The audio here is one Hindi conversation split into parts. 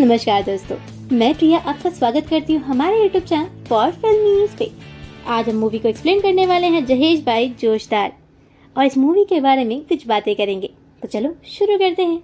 नमस्कार दोस्तों, मैं प्रिया आपका स्वागत करती हूँ हमारे यूट्यूब चैनल फॉर पे। आज हम मूवी को एक्सप्लेन करने वाले हैं जहेश भाई जोशदार। और इस मूवी के बारे में कुछ बातें करेंगे। तो चलो, शुरू करते हैं।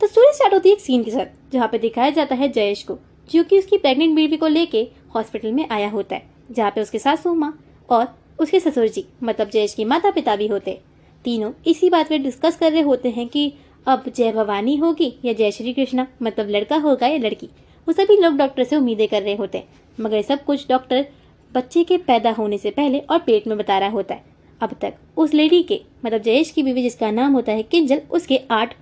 तो स्टोरी स्टार्ट होती है एक सीन के साथ, जहाँ पे दिखाया जाता है जयेश को, जो कि उसकी प्रेग्नेंट बेबी को लेके हॉस्पिटल में आया होता है, जहाँ पे उसके सासू माँ और उसके ससुर जी मतलब जयेश के माता पिता भी होते तीनों इसी बात पे डिस्कस कर रहे होते हैं कि अब जय भवानी होगी या जय श्री कृष्णा? मतलब लड़का होगा या लड़की? वो सभी लोग डॉक्टर से उम्मीदें कर रहे होते हैं। मगर सब कुछ डॉक्टर बच्चे के पैदा होने से पहले और पेट में बता रहा होता है। अब तक उस लेडी के मतलब जयेश की बीवी जिसका नाम होता है किंजल, उसके आठ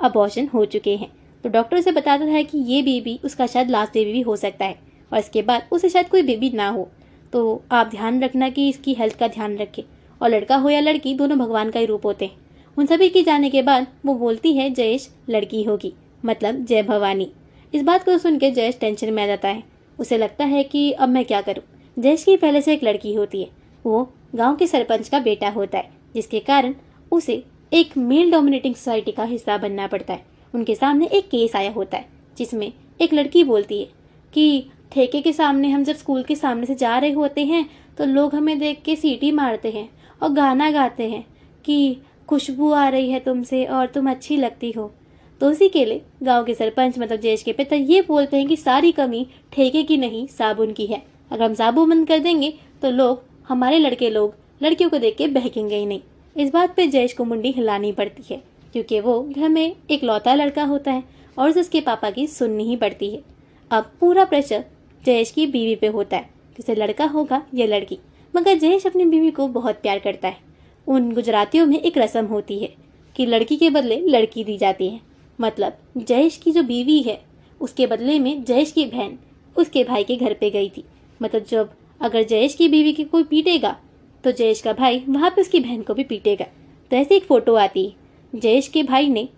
अबॉर्शन हो चुके हैं। तो डॉक्टर उसे बताता है कि ये बेबी उसका शायद लास्ट बेबी भी हो सकता है और इसके बाद उसे शायद कोई बेबी ना हो। तो आप ध्यान रखना कि इसकी हेल्थ का ध्यान रखें। और लड़का हो या लड़की, दोनों भगवान का ही रूप होते हैं। उन सभी के जाने के बाद वो बोलती है, जयेश, लड़की होगी। मतलब जय भवानी। इस बात को सुन के जयेश टेंशन में आ जाता है। उसे लगता है कि अब मैं क्या करूँ? जयेश की पहले से एक लड़की होती है। वो गाँव के सरपंच का बेटा होता है, जिसके कारण उसे एक मेल डोमिनेटिंग सोसाइटी का हिस्सा बनना पड़ता है। उनके सामने एक केस आया होता है, जिसमें एक लड़की बोलती है कि, ठेके के सामने हम जब स्कूल के सामने से जा रहे होते हैं तो लोग हमें देख के सीटी मारते हैं और गाना गाते हैं कि खुशबू आ रही है तुमसे और तुम अच्छी लगती हो। तो उसी के लिए गाँव के सरपंच मतलब जयेश के पिता ये बोलते हैं कि सारी कमी ठेके की नहीं, साबुन की है। अगर हम साबुन बंद कर देंगे तो लोग, हमारे लड़के लोग, लड़कियों को देख के बहकेंगे ही नहीं। इस बात पे जयेश को मुंडी हिलानी पड़ती है, क्योंकि वो घर में एक लौता लड़का होता है और उसके पापा की सुननी ही पड़ती है। अब पूरा प्रेशर जयेश की बीवी पे होता है। कि लड़का होगा, या लड़की। मगर जयेश अपनी बीवी को बहुत प्यार करता है। उन गुजरातियों में एक रस्म होती है कि लड़की के बदले लड़की दी जाती है। मतलब जयेश की जो बीवी है, उसके बदले में जयेश की बहन उसके भाई के घर पे गई थी। मतलब जब अगर जयेश की बीवी की कोई पीटेगा तो जयेश का भाई वहाँ पे उसकी बहन को भी पीटेगा। तो ऐसे एक फ़ोटो आती है। जयेश के भाई ने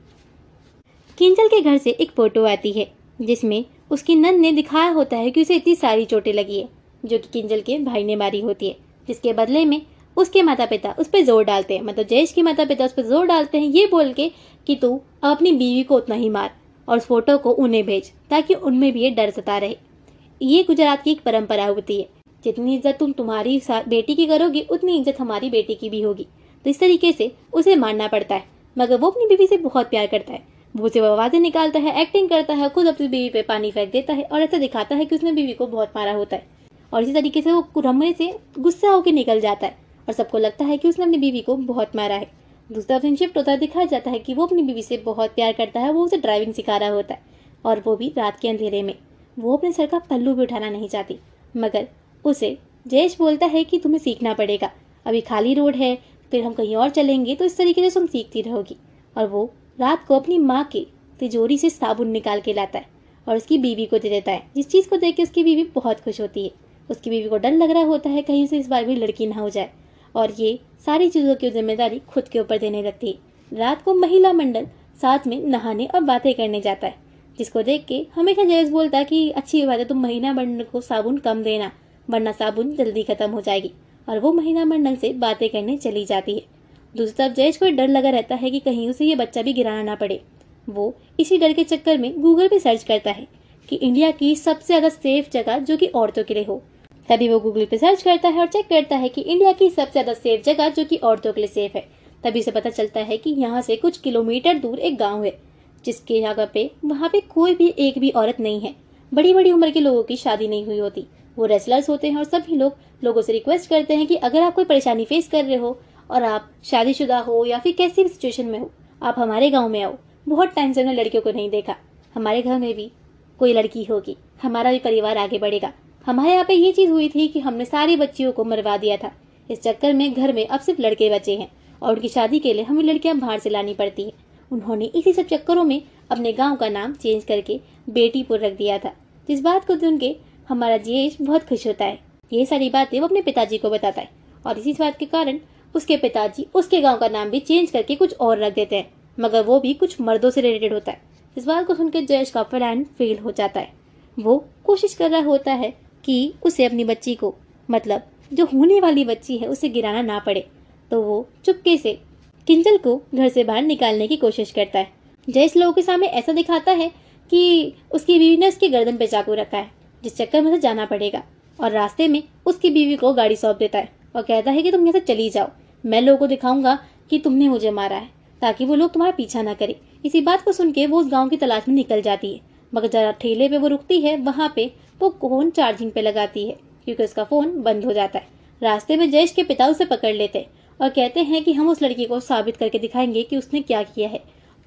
किंजल के घर से एक फ़ोटो आती है, जिसमें उसकी नंद ने दिखाया होता है कि उसे इतनी सारी चोटें लगी है, जो कि किंजल के भाई ने मारी होती है, जिसके बदले में उसके माता पिता उस पर ज़ोर डालते हैं। मतलब जयेश के माता पिता उस पर ज़ोर डालते हैं, ये बोल के कि तू अपनी बीवी को उतना ही मार और उस फ़ोटो को उन्हें भेज, ताकि उनमें भी ये डर सता रहे। ये गुजरात की एक परंपरा होती है। जितनी इज़्ज़त तुम तुम्हारी बेटी की करोगी, उतनी इज़्ज़त हमारी बेटी की भी होगी। तो इस तरीके से उसे मारना पड़ता है। मगर वो अपनी बीवी से बहुत प्यार करता है। वो उसे आवाज़ें निकालता है एक्टिंग करता है, खुद अपनी बीवी पे पानी फेंक देता है और ऐसा दिखाता है कि उसने बीवी को बहुत मारा होता है। और इसी तरीके से वो रमने से गुस्सा होकर निकल जाता है। और सबको लगता है कि उसने अपनी बीवी को बहुत मारा है। दूसरा शिफ्ट होता दिखाया जाता है कि वो अपनी बीवी से बहुत प्यार करता है, वो उसे ड्राइविंग सिखा रहा होता है और वो भी रात के अंधेरे में। वो अपने सर का पल्लू भी उठाना नहीं चाहती, मगर उसे जयेश बोलता है कि तुम्हें सीखना पड़ेगा। अभी खाली रोड है, फिर हम कहीं और चलेंगे तो इस तरीके से तुम सीखती रहोगी। और वो रात को अपनी माँ के तिजोरी से साबुन निकाल के लाता है और उसकी बीवी को दे देता है। जिस चीज़ को देख के उसकी बीवी बहुत खुश होती है। उसकी बीवी को डर लग रहा होता है, कहीं से इस बार भी लड़की ना हो जाए। और ये सारी चीज़ों की ज़िम्मेदारी खुद के ऊपर देने लगती है। रात को महिला मंडल साथ में नहाने और बातें करने जाता है, जिसको देख के हमेशा जयेश बोलता है कि अच्छी बात है, तुम महिला मंडल को साबुन कम देना, वरना साबुन जल्दी खत्म हो जाएगी। और वो महिला मंडल से बातें करने चली जाती है। दूसरी तरफ़ जयेश को डर लगा रहता है कि कहीं उसे ये बच्चा भी गिराना ना पड़े। वो इसी डर के चक्कर में गूगल पे सर्च करता है कि इंडिया की सबसे ज़्यादा सेफ़ जगह जो कि औरतों के लिए हो। तभी वो गूगल पे सर्च करता है और चेक करता है कि इंडिया की सबसे ज़्यादा सेफ़ जगह जो कि औरतों के लिए सेफ़ है। तभी से पता चलता है कि यहाँ से कुछ किलोमीटर दूर एक गाँव है, जिसके जगह पे, वहाँ पे कोई भी एक भी औरत नहीं है। बड़ी बड़ी उम्र के लोगों की शादी नहीं हुई होती। वो रेसलर्स होते हैं और सभी लोग लोगों से रिक्वेस्ट करते हैं कि अगर आप कोई परेशानी फेस कर रहे हो और आप शादीशुदा हो या फिर कैसी भी सिचुएशन में हो, आप हमारे गाँव में आओ। बहुत टाइम से हमने लड़कियों को नहीं देखा। हमारे घर में भी कोई लड़की होगी। हमारा भी परिवार आगे बढ़ेगा। हमारे यहाँ पे ये चीज़ हुई थी कि हमने सारी बच्चियों को मरवा दिया था। इस चक्कर में घर में अब सिर्फ़ लड़के बचे हैं और उनकी शादी के लिए हमें लड़कियाँ बाहर से लानी पड़ती है। उन्होंने इसी सब चक्करों में अपने गाँव का नाम चेंज करके बेटीपुर रख दिया था। जिस बात को सुन के हमारा जयेश बहुत खुश होता है। ये सारी बातें वो अपने पिताजी को बताता है और इसी बात के कारण उसके पिताजी उसके गाँव का नाम भी चेंज करके कुछ और रख देते हैं, मगर वो भी कुछ मर्दों से रिलेटेड होता है। इस बात को सुनकर जयेश का प्लान फेल हो जाता है। वो कोशिश कर रहा होता है कि उसे अपनी बच्ची को मतलब जो होने वाली बच्ची है, उसे गिराना ना पड़े। तो वो चुपके से किंजल को घर से बाहर निकालने की कोशिश करता है। जयेश लोगों के सामने ऐसा दिखाता है कि उसकी बीवी ने उसके गर्दन पे चाकू रखा है, जिस चक्कर में उसे जाना पड़ेगा, और रास्ते में उसकी बीवी को गाड़ी सौंप देता है और कहता है कि तुम यहाँ से चली जाओ। मैं लोगों को दिखाऊँगा कि तुमने मुझे मारा है, ताकि वो लोग तुम्हारा पीछा ना करे। इसी बात को सुन के वो उस गाँव की तलाश में निकल जाती है। मगर जरा ठेले पे वो रुकती है, वहाँ पे वो फ़ोन चार्जिंग पे लगाती है? क्योंकि उसका फ़ोन बंद हो जाता है। रास्ते में जयेश के पिता उसे पकड़ लेते हैं और कहते हैं कि हम उस लड़की को साबित करके दिखाएँगे कि उसने क्या किया है,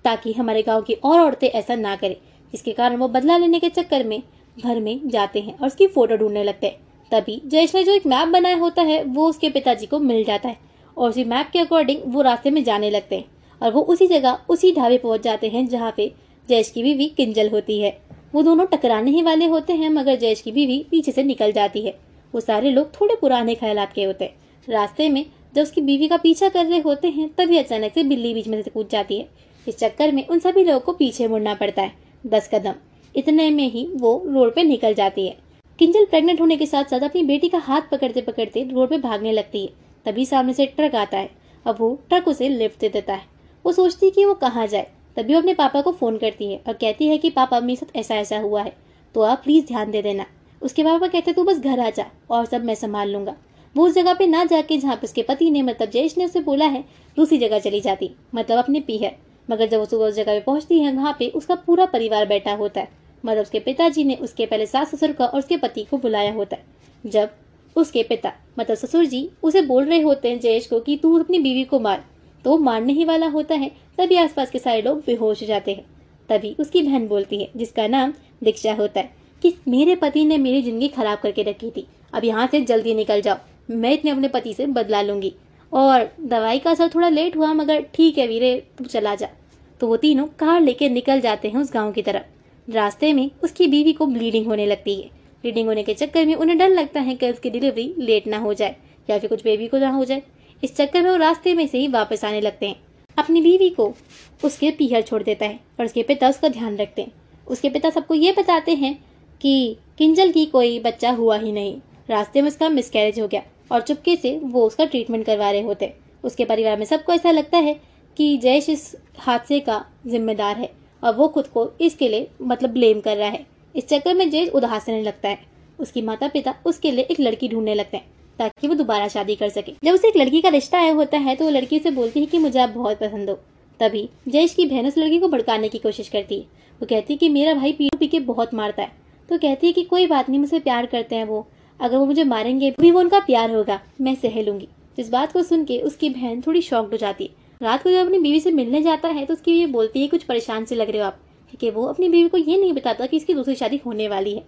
ताकि हमारे गाँव की और औरतें ऐसा ना करें, जिसके कारण वो बदला लेने के चक्कर में घर में जाते हैं और उसकी फ़ोटो ढूँढने लगते हैं। तभी जयेश ने जो एक मैप बनाया होता है, वो उसके पिताजी को मिल जाता है और उसी मैप के अकॉर्डिंग वो रास्ते में जाने लगते हैं और वो उसी जगह, उसी ढाबे पहुँच जाते हैं जहाँ पे जयेश की बीवी किंजल होती है। वो दोनों टकराने ही वाले होते हैं, मगर जयेश की बीवी पीछे से निकल जाती है। वो सारे लोग थोड़े पुराने ख्याल के होते हैं। रास्ते में जब उसकी बीवी का पीछा कर रहे होते हैं, तभी अचानक से बिल्ली बीच में से कूद जाती है। इस चक्कर में उन सभी लोगों को पीछे मुड़ना पड़ता है। दस कदम। इतने में ही वो रोड पे निकल जाती है। किंजल प्रेग्नेंट होने के साथ साथ अपनी बेटी का हाथ पकड़ते पकड़ते रोड पे भागने लगती है। तभी सामने से ट्रक आता है। अब वो ट्रक उसे लिफ्ट दे देता है। वो सोचती है कि वो कहाँ जाए। तभी वो अपने पापा को फ़ोन करती है और कहती है कि पापा मेरे साथ ऐसा ऐसा हुआ है। तो आप प्लीज़ ध्यान दे देना। उसके पापा कहते हैं, तू बस घर आ जा और सब मैं संभाल लूँगा। वो उस जगह पे ना जाके जहाँ पे उसके पति ने मतलब जयेश ने उसे बोला है, दूसरी जगह चली जाती। मतलब अपने पीहर। मगर जब वो सुबह उस जगह पे पहुँचती है, वहाँ पे उसका पूरा परिवार बैठा होता है। मतलब उसके पिताजी ने उसके पहले सास ससुर का और उसके पति को बुलाया होता है। जब उसके पिता मतलब ससुर जी, उसे बोल रहे होते हैं जयेश को कि तू अपनी बीवी को मार। तो मारने ही वाला होता है, तभी आसपास के सारे लोग बेहोश जाते हैं। तभी उसकी बहन बोलती है, जिसका नाम दीक्षा होता है, कि मेरे पति ने मेरी ज़िंदगी खराब करके रखी थी, अब यहाँ से जल्दी निकल जाओ, मैं इतने अपने पति से बदला लूँगी। और दवाई का असर थोड़ा लेट हुआ, मगर ठीक है वीरे, तू चला जा। तो वो तीनों कार लेके निकल जाते हैं उस गाँव की तरफ़। रास्ते में उसकी बीवी को ब्लीडिंग होने लगती है। ब्लीडिंग होने के चक्कर में उन्हें डर लगता है कि उसकी डिलीवरी लेट ना हो जाए। या फिर कुछ बेबी को ना हो जाए। इस चक्कर में वो रास्ते में से ही वापस आने लगते हैं। अपनी बीवी को उसके पीहर छोड़ देता है और उसके पिता उसका ध्यान रखते हैं। उसके पिता सबको ये बताते हैं कि किंजल की कोई बच्चा हुआ ही नहीं। रास्ते में उसका मिसकैरेज हो गया और चुपके से वो उसका ट्रीटमेंट करवा रहे होते उसके परिवार में सबको ऐसा लगता है कि जयेश इस हादसे का जिम्मेदार है और वो खुद को इसके लिए मतलब ब्लेम कर रहा है। इस चक्कर में जयेश उदास रहने लगता है। उसकी माता पिता उसके लिए एक लड़की ढूँढने लगते हैं। ताकि वो दोबारा शादी कर सके। जब उसे एक लड़की का रिश्ता आया होता है तो वो लड़की से बोलती है कि मुझे आप बहुत पसंद हो। तभी जयेश की बहन उस लड़की को भड़काने की कोशिश करती है। वो कहती है कि मेरा भाई पी पी के बहुत मारता है। तो कहती है कि कोई बात नहीं, मुझसे प्यार करते हैं वो। अगर वो मुझे मारेंगे भी वो उनका प्यार होगा। मैं सह लूँगी इस बात को सुन के उसकी बहन थोड़ी शॉक्ड हो जाती है। रात को जब अपनी बीवी से मिलने जाता है तो उसकी ये बोलती है, कुछ परेशान से लग रहे हो आप। क्योंकि वो अपनी बीवी को ये नहीं बताता कि इसकी दूसरी शादी होने वाली है।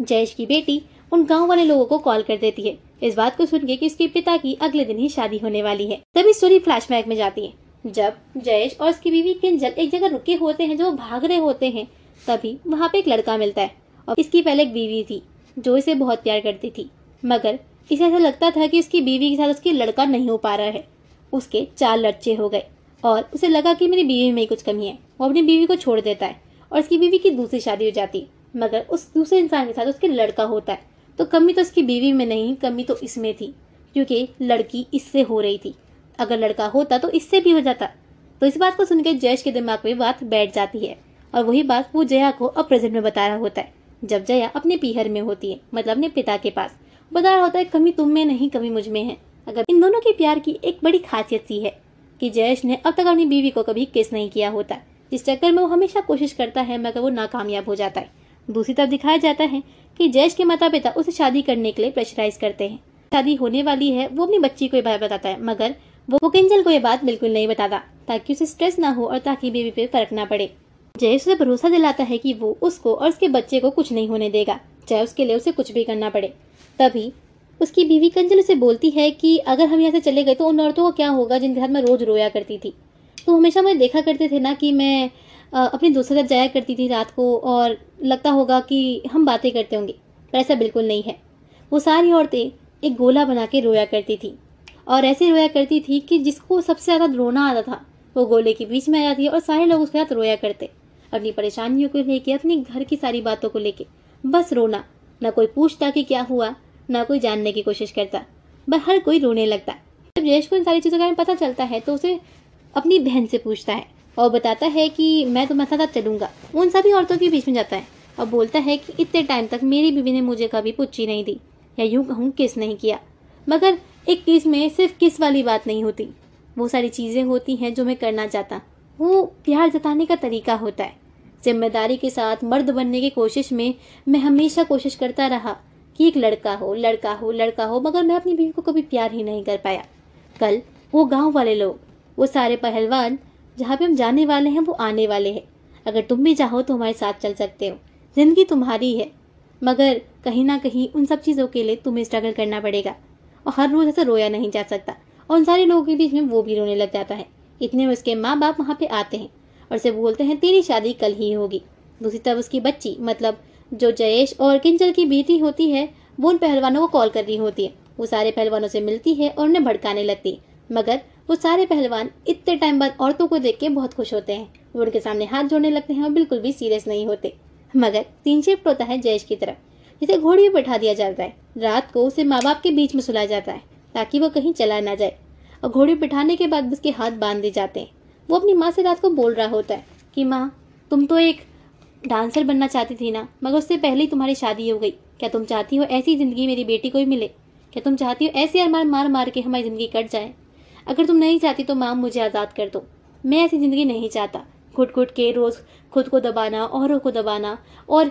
जयेश की बेटी उन गाँव वाले लोगों को कॉल कर देती है। इस बात को सुन के उसके पिता की अगले दिन ही शादी होने वाली है। तभी स्टोरी फ्लैशबैक में जाती है। जब जयेश और उसकी बीवी किंजल एक जगह रुके होते हैं, जो भाग रहे होते हैं, तभी वहाँ पे एक लड़का मिलता है और इसकी पहले एक बीवी थी, जो इसे बहुत प्यार करती थी। मगर इसे ऐसा लगता था कि उसकी बीवी के साथ उसकी लड़का नहीं हो पा रहा है। उसके चार लड़चे हो गए और उसे लगा कि मेरी बीवी में कुछ कमी है। वो अपनी बीवी को छोड़ देता है और उसकी बीवी की दूसरी शादी हो जाती है। मगर उस दूसरे इंसान के साथ उसके लड़का होता है। तो कमी तो उसकी बीवी में नहीं, कमी तो इसमें थी, क्योंकि लड़की इससे हो रही थी। अगर लड़का होता तो इससे भी हो जाता। तो इस बात को सुनकर जयेश के दिमाग में बात बैठ जाती है, और वही बात वो जया को अब प्रेजेंट में बता रहा होता है। जब जया अपने पीहर में होती है मतलब अपने पिता के पास, बता रहा होता है, कमी तुम में नहीं, कमी मुझमें है। अगर इन दोनों के प्यार की एक बड़ी खासियत सी है कि जयेश ने अब तक अपनी बीवी को कभी किस नहीं किया होता, जिस चक्कर में वो हमेशा कोशिश करता है, मगर वो नाकामयाब हो जाता है। दूसरी तरफ़ दिखाया जाता है कि जयेश के माता पिता उसे शादी करने के लिए प्रेशराइज करते हैं। शादी होने वाली है, वो अपनी बच्ची को ये बात बताता है, मगर वो किंजल को ये बात बिल्कुल नहीं बताता, ताकि उसे स्ट्रेस ना हो और ताकि बेबी पे फ़र्क ना पड़े। जयेश उसे भरोसा दिलाता है कि वो उसको और उसके बच्चे को कुछ नहीं होने देगा, चाहे उसके लिए उसे कुछ भी करना पड़े। तभी उसकी बीवी कंजल उसे बोलती है कि अगर हम यहाँ से चले गए तो उन औरतों को क्या होगा जिनके साथ मैं रोज रोया करती थी। तो हमेशा मुझे देखा करते थे ना कि मैं अपनी दोस्तों साथ जाया करती थी रात को और लगता होगा कि हम बातें करते होंगे, पर ऐसा बिल्कुल नहीं है। वो सारी औरतें एक गोला बना के रोया करती थी और ऐसे रोया करती थी कि जिसको सबसे ज़्यादा रोना आता था, वो गोले के बीच में आ जाती और सारे लोग उसके साथ रोया करते। अपनी परेशानियों को लेके, अपनी घर की सारी बातों को लेके, बस रोना, ना कोई पूछता कि क्या हुआ, ना कोई जानने की कोशिश करता, बस हर कोई रोने लगता। जब जयेश को इन सारी चीज़ों का पता चलता है तो उसे अपनी बहन से पूछता है और बताता है कि मैं तुम्हारे साथ चलूँगा। उन सभी औरतों के बीच में जाता है। और बोलता है कि इतने टाइम तक मेरी बीवी ने मुझे कभी पुच्ची नहीं दी या यूँ कहूँ, किस नहीं किया। मगर एक किसमें सिर्फ़ किस वाली बात नहीं होती। वो सारी चीज़ें होती हैं जो मैं करना चाहता। वो प्यार जताने का तरीका होता है। ज़िम्मेदारी के साथ मर्द बनने की कोशिश में मैं हमेशा कोशिश करता रहा कि एक लड़का हो लड़का हो लड़का हो, मगर मैं अपनी बीवी को कभी प्यार ही नहीं कर पाया। कल वो गाँव वाले लोग, वो सारे पहलवान जहाँ पे हम जाने वाले हैं, वो आने वाले हैं। अगर तुम भी चाहो तो हमारे साथ चल सकते हो। ज़िंदगी तुम्हारी है। मगर कहीं ना कहीं उन सब चीज़ों के लिए तुम्हें स्ट्रगल करना पड़ेगा। और हर रोज़ ऐसा रोया नहीं जा सकता। और उन सारे लोगों के बीच में वो भी रोने लग जाता है। इतने में उसके माँ बाप वहाँ पे आते हैं और उसे बोलते हैं, तेरी शादी कल ही होगी। दूसरी तरफ़ उसकी बच्ची मतलब जो जयेश और किंचल की बेटी होती है, वो उन पहलवानों को कॉल कर रही होती है। वो सारे पहलवानों से मिलती है और उन्हें भड़काने लगती है। मगर वो सारे पहलवान इतने टाइम बाद औरतों को देख के बहुत खुश होते हैं। वो उनके सामने हाथ जोड़ने लगते हैं और बिल्कुल भी सीरियस नहीं होते। मगर तीन शिफ्ट होता है जयेश की तरफ़। जिसे घोड़ी भी बैठा दिया जाता है। रात को उसे माँ बाप के बीच में सुलाया जाता है, ताकि वो कहीं चला ना जाए। और घोड़ी बिठाने के बाद उसके हाथ बाँध दिए जाते हैं। वो अपनी माँ से रात को बोल रहा होता है कि, माँ, तुम तो एक डांसर बनना चाहती थी ना, मगर उससे पहले ही तुम्हारी शादी हो गई। क्या तुम चाहती हो ऐसी ज़िंदगी मेरी बेटी को ही मिले? क्या तुम चाहती हो ऐसे अरमान मार मार के हमारी ज़िंदगी कट जाए? अगर तुम नहीं चाहती तो माँ मुझे आज़ाद कर दो। मैं ऐसी ज़िंदगी नहीं चाहता। घुट घुट के रोज़ खुद को दबाना, औरों को दबाना और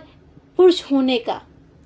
पुरुष होने का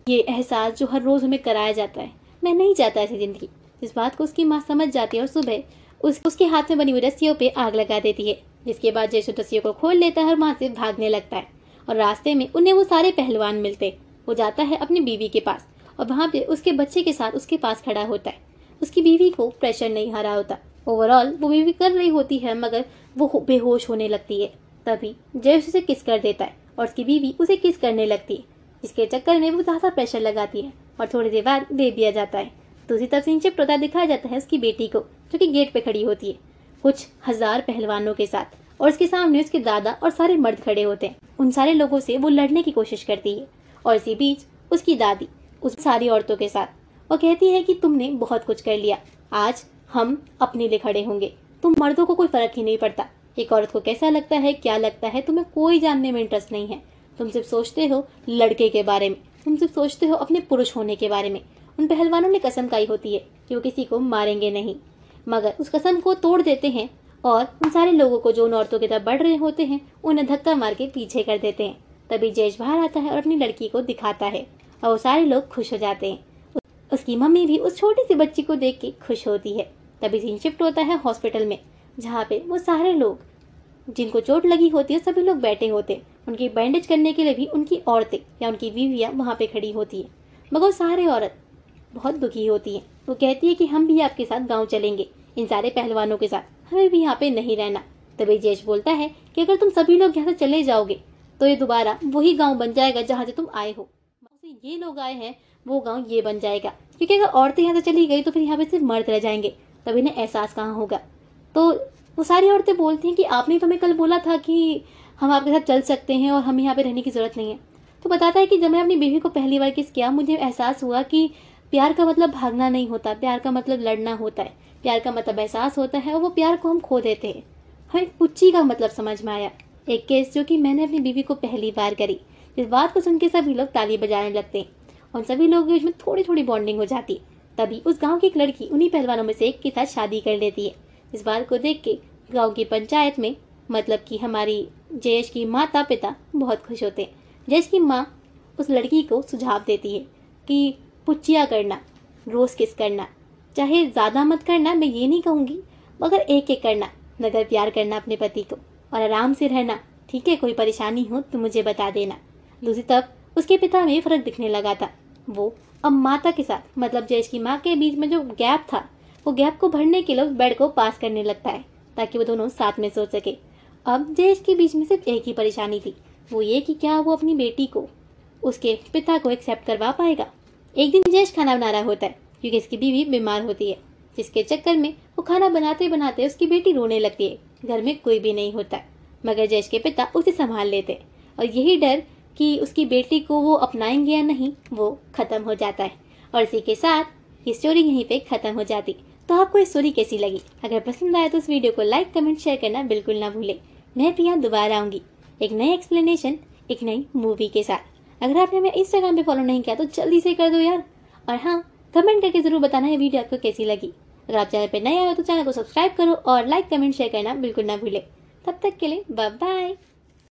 ये एहसास जो हर रोज़ हमें कराया जाता है। मैं नहीं चाहता ऐसी ज़िंदगी। इस बात को उसकी माँ समझ जाती है और सुबह उस, उसके हाथ में बनी हुई रस्सियों पे आग लगा देती है, जिसके बाद जयसु रस्सियों को खोल लेता है और वहाँ से भागने लगता है और रास्ते में उन्हें वो सारे पहलवान मिलते वो जाता है अपनी बीवी के पास और वहाँ पे उसके बच्चे के साथ उसके पास खड़ा होता है। उसकी बीवी को प्रेशर नहीं हरा होता। ओवरऑल वो बीवी कर रही होती है, मगर वो बेहोश होने लगती है। तभी जयस उसे किस कर देता है और उसकी बीवी उसे किस करने लगती है इसके चक्कर में वो ज़्यादा प्रेशर लगाती है और थोड़ी देर बाद दे दिया जाता है। दूसरी तरफ़ सिंचिप प्रता दिखाया जाता है उसकी बेटी को, जो कि गेट पे खड़ी होती है, कुछ हज़ार पहलवानों के साथ। और उसके सामने उसके दादा और सारे मर्द खड़े होते हैं। उन सारे लोगों से वो लड़ने की कोशिश करती है और इसी बीच उसकी दादी उस सारी औरतों के साथ। वो कहती है कि तुमने बहुत कुछ कर लिया। आज हम अपने लिए खड़े होंगे। तुम मर्दों को कोई फ़र्क ही नहीं पड़ता। एक औरत को कैसा लगता है, क्या लगता है, तुम्हें कोई जानने में इंटरेस्ट नहीं है। तुम सिर्फ़ सोचते हो लड़के के बारे में। तुम सिर्फ़ सोचते हो अपने पुरुष होने के बारे में। उन पहलवानों ने कसम खाई होती है कि वो किसी को मारेंगे नहीं। मगर उस कसम को तोड़ देते हैं और उन सारे लोगों को जो उन औरतों की तरफ़ बढ़ रहे होते हैं, उन्हें धक्का मार के पीछे कर देते हैं। तभी जयेश बाहर आता है और अपनी लड़की को दिखाता है और वो सारे लोग खुश हो जाते हैं। उसकी मम्मी भी उस छोटी सी बच्ची को देख के खुश होती है। तभी सीन शिफ्ट होता है हॉस्पिटल में, जहाँ पे वो सारे लोग, जिनको चोट लगी होती है, सभी लोग बैठे होते उनकी बैंडेज करने के लिए भी उनकी औरतें या उनकी बीवियाँ वहाँ पे खड़ी होती है। मगर सारे औरत बहुत दुखी होती है। वो कहती है कि हम भी आपके साथ गाँव चलेंगे, इन सारे पहलवानों के साथ। हमें भी यहाँ पे नहीं रहना। तभी जयेश बोलता है कि अगर तुम सभी लोग यहाँ से चले जाओगे तो ये दोबारा वही गाँव बन जाएगा जहाँ से तुम आए हो। ये लोग आए हैं वो गाँव ये बन जाएगा। क्योंकि अगर औरतें यहाँ से चली गई तो फिर यहाँ पे सिर्फ़ मर्द रह जाएँगे। तभी इन्हें एहसास कहाँ होगा? तो वो सारी औरतें बोलती हैं कि आपने तो हमें कल बोला था कि हम आपके साथ चल सकते हैं और हमें यहाँ पे रहने की ज़रूरत नहीं है। तो बताता है कि जब मैं अपनी बीवी को पहली बार किस किया, मुझे एहसास हुआ कि प्यार का मतलब भागना नहीं होता, प्यार का मतलब लड़ना होता है। प्यार का मतलब एहसास होता है और वो प्यार को हम खो देते हैं। हमें पुच्ची का मतलब समझ में आया। एक केस जो कि मैंने अपनी बीवी को पहली बार करी। इस बात को सुन के सभी लोग ताली बजाने लगते हैं। और सभी लोगों के बीच में थोड़ी थोड़ी बॉन्डिंग हो जाती। है तभी उस गाँव की एक लड़की उन्हीं पहलवानों में से एक के साथ शादी कर लेती है। इस बात को देख के गाँव की पंचायत में मतलब कि हमारी जयेश की माता पिता बहुत खुश होते हैं। जयेश की माँ उस लड़की को सुझाव देती है कि पुचिया करना, रोज़ किस करना, चाहे ज़्यादा मत करना, मैं ये नहीं कहूँगी, मगर एक एक करना, नगर प्यार करना अपने पति को और आराम से रहना। ठीक है, कोई परेशानी हो तो मुझे बता देना। दूसरी तरफ़ उसके पिता में फ़र्क दिखने लगा था। वो अब माता के साथ मतलब जयेश की माँ के बीच में जो गैप था, वो गैप को भरने के लिए बेड को पास करने लगता है, ताकि वो दोनों साथ में सो सके। अब जयेश के बीच में सिर्फ़ एक ही परेशानी थी, वो ये कि क्या वो अपनी बेटी को, उसके पिता को एक्सेप्ट करवा पाएगा। एक दिन जयेश खाना बना रहा होता है, क्योंकि इसकी बीवी बीमार होती है, जिसके चक्कर में वो खाना बनाते बनाते उसकी बेटी रोने लगती है। घर में कोई भी नहीं होता, मगर जयेश के पिता उसे संभाल लेते और यही डर कि उसकी बेटी को वो अपनाएँगे या नहीं, वो खत्म हो जाता है। और इसी के साथ, ये स्टोरी यहीं पे खत्म हो जाती। तो आपको ये स्टोरी कैसी लगी? अगर पसंद आए तो इस वीडियो को लाइक कमेंट शेयर करना बिल्कुल ना भूले। मैं भी यहाँ दोबारा आऊँगी एक नई एक्सप्लेनेशन एक नई मूवी के साथ। अगर आपने हमें इंस्टाग्राम पे फॉलो नहीं किया तो जल्दी से कर दो यार। और हाँ कमेंट करके ज़रूर बताना है वीडियो आपको कैसी लगी। अगर आप चैनल पर नए आए हो तो चैनल को सब्सक्राइब करो और लाइक कमेंट शेयर करना बिल्कुल ना भूले। तब तक के लिए बाय बाय